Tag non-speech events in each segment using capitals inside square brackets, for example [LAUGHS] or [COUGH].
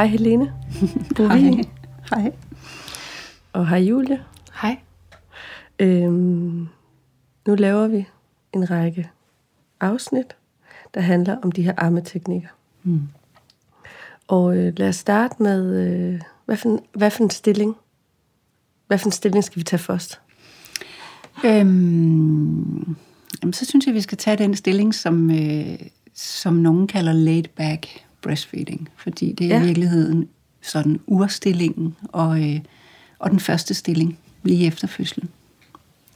Hej Helene. [LAUGHS] Hej. Hej. Og hej Julie. Hej. Øhm, nu laver vi en række afsnit, der handler om de her armeteknikker. Mm. Og øh, lad os starte med, øh, hvad, for en, hvad for en stilling? Hvad for en stilling skal vi tage først? Øhm, jamen, så synes jeg, vi skal tage den stilling, som, øh, som nogen kalder laid back breastfeeding. Fordi det er ja. i virkeligheden sådan urstillingen og, øh, og den første stilling lige efter fødslen.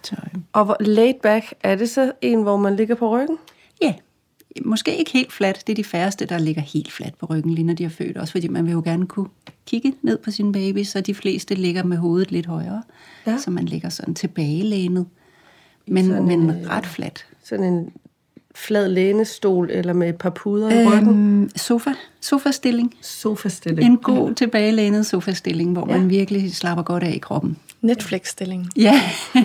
Så, øh. Og hvor laid back, er det så en, hvor man ligger på ryggen? Ja, måske ikke helt fladt. Det er de færreste, der ligger helt fladt på ryggen, lige når de er født. Også fordi man vil jo gerne kunne kigge ned på sin baby, så de fleste ligger med hovedet lidt højere. Ja. Så man ligger sådan tilbagelænet, men, sådan men en, ret fladt. Sådan en flad lænestol, eller med et par puder i ryggen? Øhm, sofa. Sofastilling. Sofastilling. En god ja. tilbagelænet sofastilling, hvor ja. man virkelig slapper godt af i kroppen. Netflix-stilling. Ja. [LAUGHS]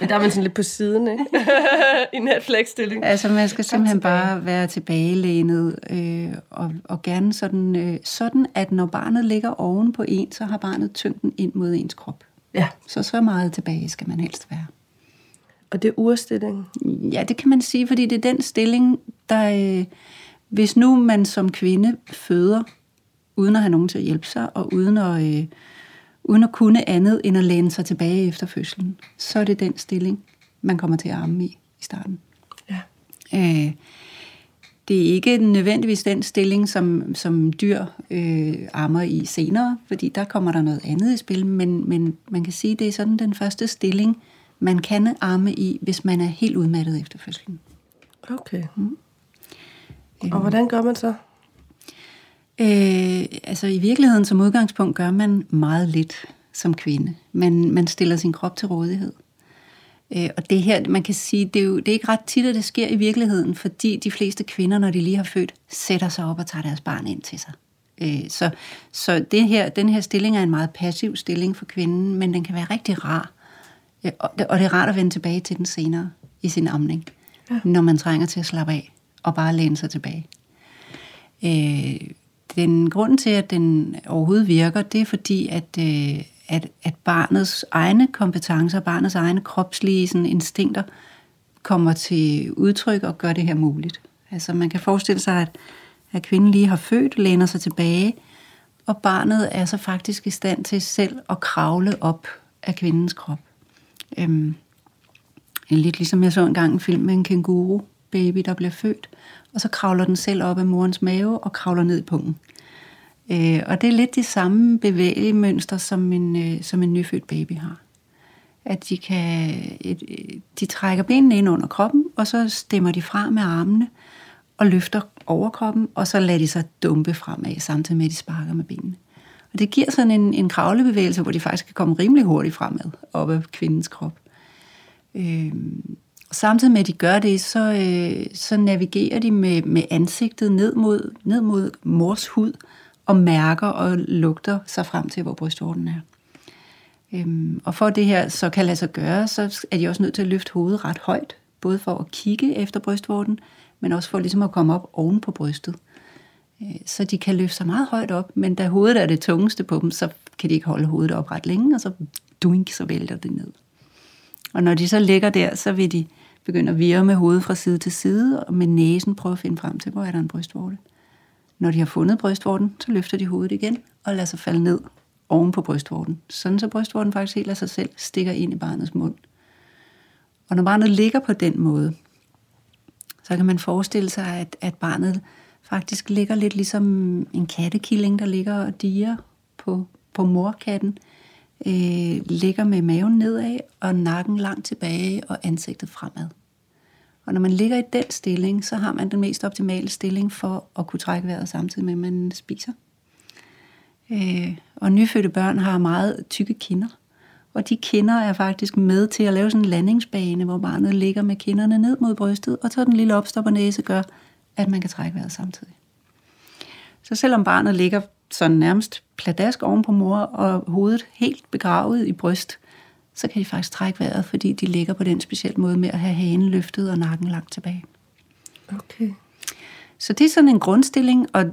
Men der er man sådan lidt på siden, ikke? [LAUGHS] I Netflix-stilling. Altså, man skal simpelthen bare være tilbagelænet, øh, og, og gerne sådan, øh, sådan, at når barnet ligger oven på en, så har barnet tyngden ind mod ens krop. Ja. Så så meget tilbage skal man helst være. Og det er urstilling? Ja, det kan man sige, fordi det er den stilling, der... Øh, hvis nu man som kvinde føder, uden at have nogen til at hjælpe sig, og uden at, øh, uden at kunne andet end at læne sig tilbage efter fødslen, så er det den stilling, man kommer til at amme i i starten. Ja. Øh, det er ikke nødvendigvis den stilling, som, som dyr øh, ammer i senere, fordi der kommer der noget andet i spil, men, men man kan sige, at det er sådan den første stilling, man kan amme i, hvis man er helt udmattet efter fødslen. Okay. Mm. Og hvordan gør man så? Øh, altså i virkeligheden som udgangspunkt gør man meget lidt som kvinde. Man, man stiller sin krop til rådighed. Øh, og det her, man kan sige, det er, jo, det er ikke ret tit, at det sker i virkeligheden, fordi de fleste kvinder, når de lige har født, sætter sig op og tager deres barn ind til sig. Øh, så så det her, den her stilling er en meget passiv stilling for kvinden, men den kan være rigtig rar. Øh, og, og det er rart at vende tilbage til den senere i sin amning, ja. når man trænger til at slappe af og bare læne sig tilbage. Øh, den grund til, at den overhovedet virker, det er fordi, at, øh, at, at barnets egne kompetencer, barnets egne kropslige sådan, instinkter, kommer til udtryk og gør det her muligt. Altså man kan forestille sig, at, at kvinden lige har født, læner sig tilbage, og barnet er så faktisk i stand til selv at kravle op af kvindens krop. Øhm, lidt ligesom jeg så engang en film med en kænguru baby, der bliver født, og så kravler den selv op af morens mave og kravler ned i pungen. Øh, og det er lidt de samme bevægemønster, som en, øh, som en nyfødt baby har. At de, kan, et, de trækker benene ind under kroppen, og så stemmer de fra med armene og løfter overkroppen, og så lader de sig dumpe fremad, samtidig med, at de sparker med benene. Og det giver sådan en, en kravlebevægelse, hvor de faktisk kan komme rimelig hurtigt fremad op af kvindens krop. Øh, samtidig med, at de gør det, så, øh, så navigerer de med, med ansigtet ned mod, ned mod mors hud, og mærker og lugter sig frem til, hvor brystvorten er. Øhm, og for at det her så kan lade sig gøre, så er de også nødt til at løfte hovedet ret højt, både for at kigge efter brystvorten, men også for ligesom at komme op oven på brystet. Øh, så de kan løfte sig meget højt op, men da hovedet er det tungeste på dem, så kan de ikke holde hovedet op ret længe, og så duink, så vælter det ned. Og når de så ligger der, så vil de begynde at virre med hovedet fra side til side, og med næsen prøve at finde frem til, hvor er der en brystvorte. Når de har fundet brystvorten, så løfter de hovedet igen og lader sig falde ned oven på brystvorten. Sådan så brystvorten faktisk helt af sig selv stikker ind i barnets mund. Og når barnet ligger på den måde, så kan man forestille sig, at, at barnet faktisk ligger lidt ligesom en kattekilling, der ligger og diger på, på morkatten. Øh, ligger med maven nedad og nakken langt tilbage og ansigtet fremad. Og når man ligger i den stilling, så har man den mest optimale stilling for at kunne trække vejret samtidig med, at man spiser. Øh, og nyfødte børn har meget tykke kinder. Og de kinder er faktisk med til at lave sådan en landingsbane, hvor barnet ligger med kinderne ned mod brystet, og så den lille opstopper næse gør, at man kan trække vejret samtidig. Så selvom barnet ligger sådan nærmest pladask oven på mor, og hovedet helt begravet i bryst, så kan de faktisk trække vejret, fordi de ligger på den specielle måde med at have hagen løftet og nakken langt tilbage. Okay. Så det er sådan en grundstilling, og,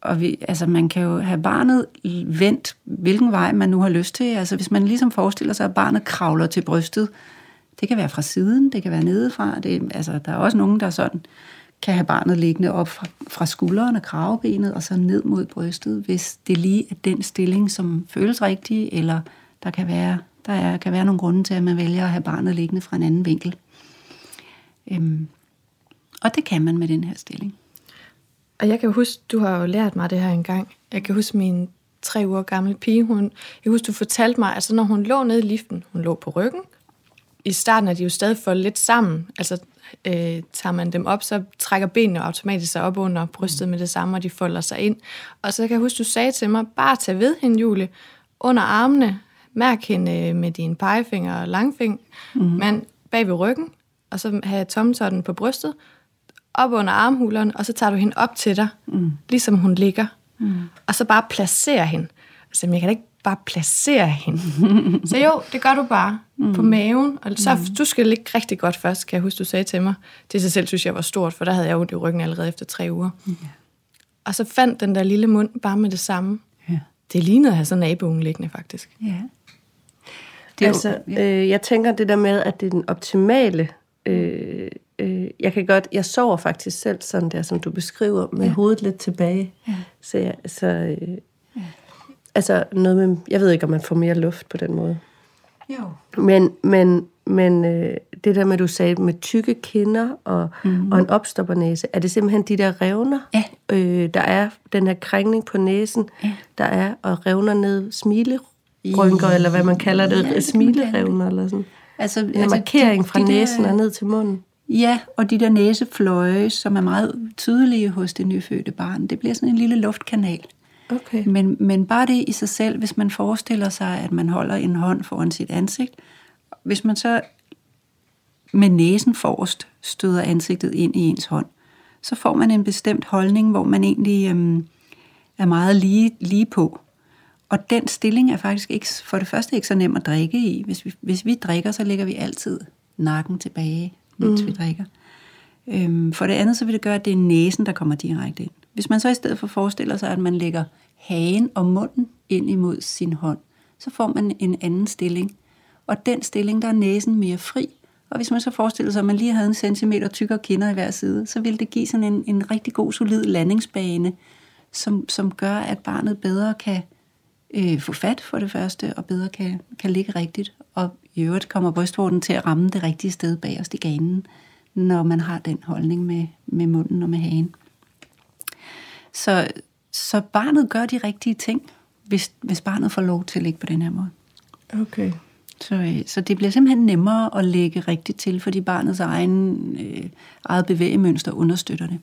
og vi, altså man kan jo have barnet vendt, hvilken vej man nu har lyst til. Altså hvis man ligesom forestiller sig, at barnet kravler til brystet, det kan være fra siden, det kan være nedefra. Det, altså, der er også nogen, der sådan kan have barnet liggende op fra, fra skulderen og kravebenet, og så ned mod brystet, hvis det lige er den stilling, som føles rigtig, eller der kan være, der er, kan være nogle grunde til, at man vælger at have barnet liggende fra en anden vinkel. Øhm, og det kan man med den her stilling. Og jeg kan huske, du har jo lært mig det her engang. Jeg kan huske min tre uger gamle pige, hun, jeg husker, du fortalte mig, altså når hun lå nede i liften, hun lå på ryggen, i starten er de jo stadig foldet lidt sammen. Altså øh, tager man dem op, så trækker benene automatisk sig op under brystet med det samme, og de folder sig ind. Og så kan jeg huske, du sagde til mig, bare tag ved hende, Julie, under armene, mærk hende med dine pegefinger og langfing, mm-hmm. men bag ved ryggen, og så have tomtotten på brystet, op under armhuleren, og så tager du hende op til dig, mm. ligesom hun ligger. Mm. Og så bare placerer hende. Altså, jeg kan da ikke bare placere hende. [LAUGHS] så jo, det gør du bare mm. på maven. Og så mm. du skal ligge rigtig godt først, kan jeg huske, du sagde til mig. Det sig selv synes jeg var stort, for der havde jeg ondt i ryggen allerede efter tre uger. Mm. Og så fandt den der lille mund bare med det samme. Ja. Det lignede at have sådan en naboen liggende, faktisk. Ja. Det altså, øh, jeg tænker det der med, at det er den optimale øh, øh, jeg kan godt, jeg sover faktisk selv sådan der, som du beskriver, med ja. hovedet lidt tilbage. Ja. Så, jeg, så øh. Altså noget med, jeg ved ikke, om man får mere luft på den måde. Jo. Men, men, men øh, det der med, du sagde, med tykke kinder og, mm-hmm. og en opstoppernæse, er det simpelthen de der revner? Ja. Øh, der er den her krængning på næsen, ja. der er, og revner ned smilerynker, ja. eller hvad man kalder det, ja, smilerevner, eller sådan. Altså, en altså markering de, fra de næsen der, og ned til munden. Ja, og de der næsefløje, som er meget tydelige hos det nyfødte barn, det bliver sådan en lille luftkanal. Okay. Men, men bare det i sig selv, hvis man forestiller sig, at man holder en hånd foran sit ansigt, hvis man så med næsen forrest støder ansigtet ind i ens hånd, så får man en bestemt holdning, hvor man egentlig øhm, er meget lige, lige på. Og den stilling er faktisk ikke, for det første ikke så nem at drikke i. Hvis vi, hvis vi drikker, så lægger vi altid nakken tilbage, mens mm. vi drikker. Øhm, for det andet, så vil det gøre, at det er næsen, der kommer direkte ind. Hvis man så i stedet for forestiller sig, at man lægger hagen og munden ind imod sin hånd, så får man en anden stilling. Og den stilling, der er næsen mere fri. Og hvis man så forestiller sig, at man lige havde en centimeter tykkere kinder i hver side, så vil det give sådan en, en rigtig god, solid landingsbane, som, som gør, at barnet bedre kan øh, få fat for det første, og bedre kan, kan ligge rigtigt. Og i øvrigt kommer brystvorten til at ramme det rigtige sted bagerst i ganen, når man har den holdning med, med munden og med hagen. Så, så barnet gør de rigtige ting, hvis, hvis barnet får lov til at ligge på den her måde. Okay. Så, øh, så det bliver simpelthen nemmere at lægge rigtigt til, fordi barnets egen, øh, eget bevægemønster understøtter det.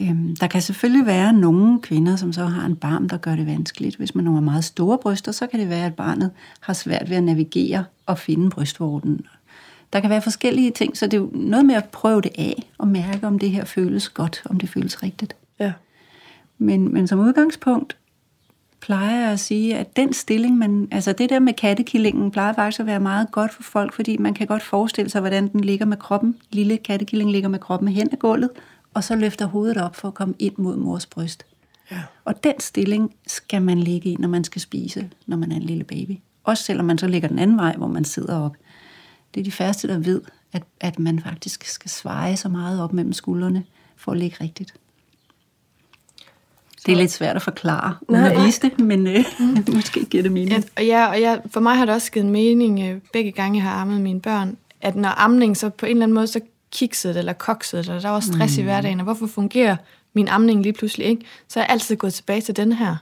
Øhm, der kan selvfølgelig være nogle kvinder, som så har en barm, der gør det vanskeligt. Hvis man har meget store bryster, så kan det være, at barnet har svært ved at navigere og finde brystvorten. Der kan være forskellige ting, så det er jo noget med at prøve det af og mærke, om det her føles godt, om det føles rigtigt. Ja. Men, men som udgangspunkt plejer jeg at sige, at den stilling, man, altså det der med kattekillingen, plejer faktisk at være meget godt for folk, fordi man kan godt forestille sig, hvordan den ligger med kroppen. Lille kattekilling ligger med kroppen hen ad gulvet, og så løfter hovedet op for at komme ind mod mors bryst. Ja. Og den stilling skal man ligge i, når man skal spise, når man er en lille baby. Også selvom man så ligger den anden vej, hvor man sidder op. Det er de første, der ved, at, at man faktisk skal sveje så meget op mellem skuldrene, for at ligge rigtigt. Det er lidt svært at forklare, uden at vise det, men øh, mm. måske giver det mening. Ja, og, ja, og ja, for mig har det også givet mening, øh, begge gange jeg har ammet mine børn, at når amning, så på en eller anden måde, så kikset eller kokset, eller der var stress mm. i hverdagen, og hvorfor fungerer min amning lige pludselig ikke? Så er jeg altid gået tilbage til den her.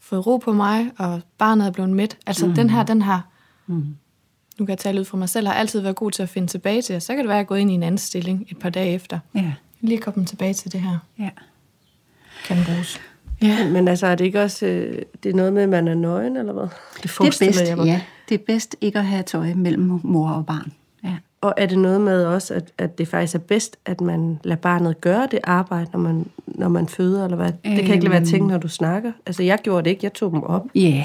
Fået ro på mig, og barnet er blevet midt. Altså mm. den her, den her, mm. Nu kan jeg tale ud fra mig selv, har altid været god til at finde tilbage til. Så kan det være, at jeg er gået ind i en anden stilling et par dage efter. Ja. Lige komme tilbage til det her. Ja. Kan bruges. Ja. Men altså, er det ikke også øh, det er noget med, at man er nøgen, eller hvad? Det, det er bedst, jeg ja. Det er bedst ikke at have tøj mellem mor og barn. Og er det noget med også, at, at det faktisk er bedst, at man lader barnet gøre det arbejde, når man, når man føder, eller hvad? Det kan ikke lade være ting, når du snakker. Altså, jeg gjorde det ikke, jeg tog dem op. Ja, yeah.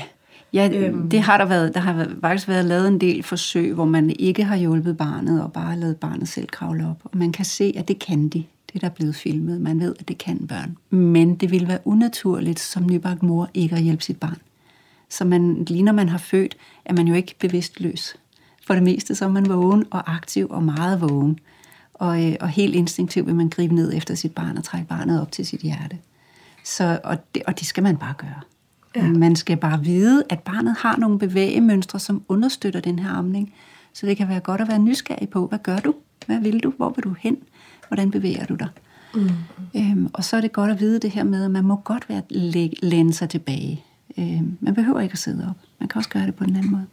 Ja, øhm. det har der været. Der har faktisk været lavet en del forsøg, hvor man ikke har hjulpet barnet, og bare lavet barnet selv kravle op. Og man kan se, at det kan de. Det der er blevet filmet. Man ved, at det kan børn. Men det vil være unaturligt som nybagt mor ikke at hjælpe sit barn. Så man, lige når man har født, er man jo ikke bevidstløs. For det meste så er man vågen og aktiv og meget vågen. Og, øh, og helt instinktivt vil man gribe ned efter sit barn og trække barnet op til sit hjerte. Så, og, det, og det skal man bare gøre. Ja. Man skal bare vide, at barnet har nogle bevægemønstre, som understøtter den her amning. Så det kan være godt at være nysgerrig på, hvad gør du? Hvad vil du? Hvor vil du hen? Hvordan bevæger du dig? Mm. Øhm, og så er det godt at vide det her med, at man må godt være læne sig tilbage. Øhm, man behøver ikke at sidde op. Man kan også gøre det på den anden måde.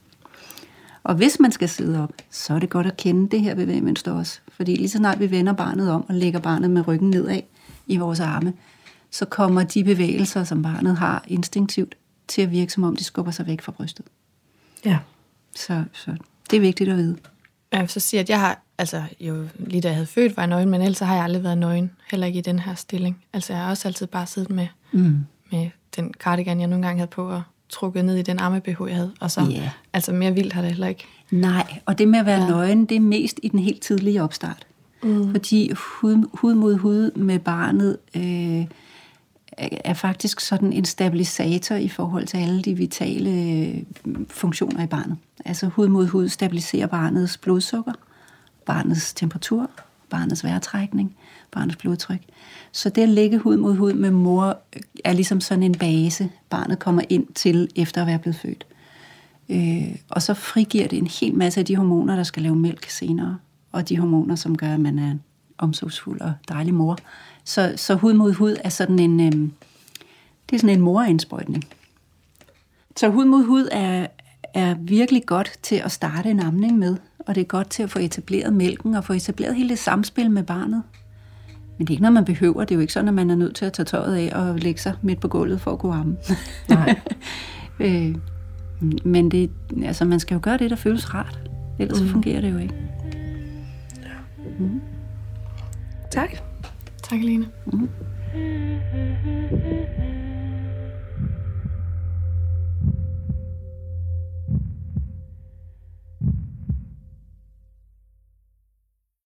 Og hvis man skal sidde op, så er det godt at kende det her bevægemønster også. Fordi lige så snart vi vender barnet om og lægger barnet med ryggen nedad i vores arme, så kommer de bevægelser, som barnet har instinktivt, til at virke, som om de skubber sig væk fra brystet. Ja. Så, så det er vigtigt at vide. Jeg vil så sige, at jeg har, altså jo lige da jeg havde født, var jeg nøgen, men ellers har jeg aldrig været nøgen, heller ikke i den her stilling. Altså jeg har også altid bare siddet med, mm. med den cardigan, jeg nogle gange havde på, og trukket ned i den arme BH, jeg havde. Og så, yeah. altså mere vildt har det heller ikke. Nej, og det med at være ja. nøgen, det er mest i den helt tidlige opstart. Mm. Fordi hud, hud mod hud med barnet øh, er faktisk sådan en stabilisator i forhold til alle de vitale øh, funktioner i barnet. Altså hud mod hud stabiliserer barnets blodsukker, barnets temperatur, barnets vejrtrækning, barnets blodtryk. Så det at ligge hud mod hud med mor øh, er ligesom sådan en base, barnet kommer ind til efter at være blevet født. Øh, og så frigiver det en hel masse af de hormoner, der skal lave mælk senere, og de hormoner, som gør, at man er omsorgsfuld og dejlig mor. Så, så hud mod hud er sådan en, øh, det er sådan en morindsprøjtning. Så hud mod hud er, er virkelig godt til at starte en amning med, og det er godt til at få etableret mælken og få etableret hele det samspil med barnet. Men det er ikke noget, man behøver. Det er jo ikke sådan, at man er nødt til at tage tøjet af og lægge sig midt på gulvet for at kunne amme. Nej. [LAUGHS] øh, men det, altså, man skal jo gøre det, der føles rart. Ellers mm. fungerer det jo ikke. Ja. Mm. Tak. Tak, Lene. Mm-hmm.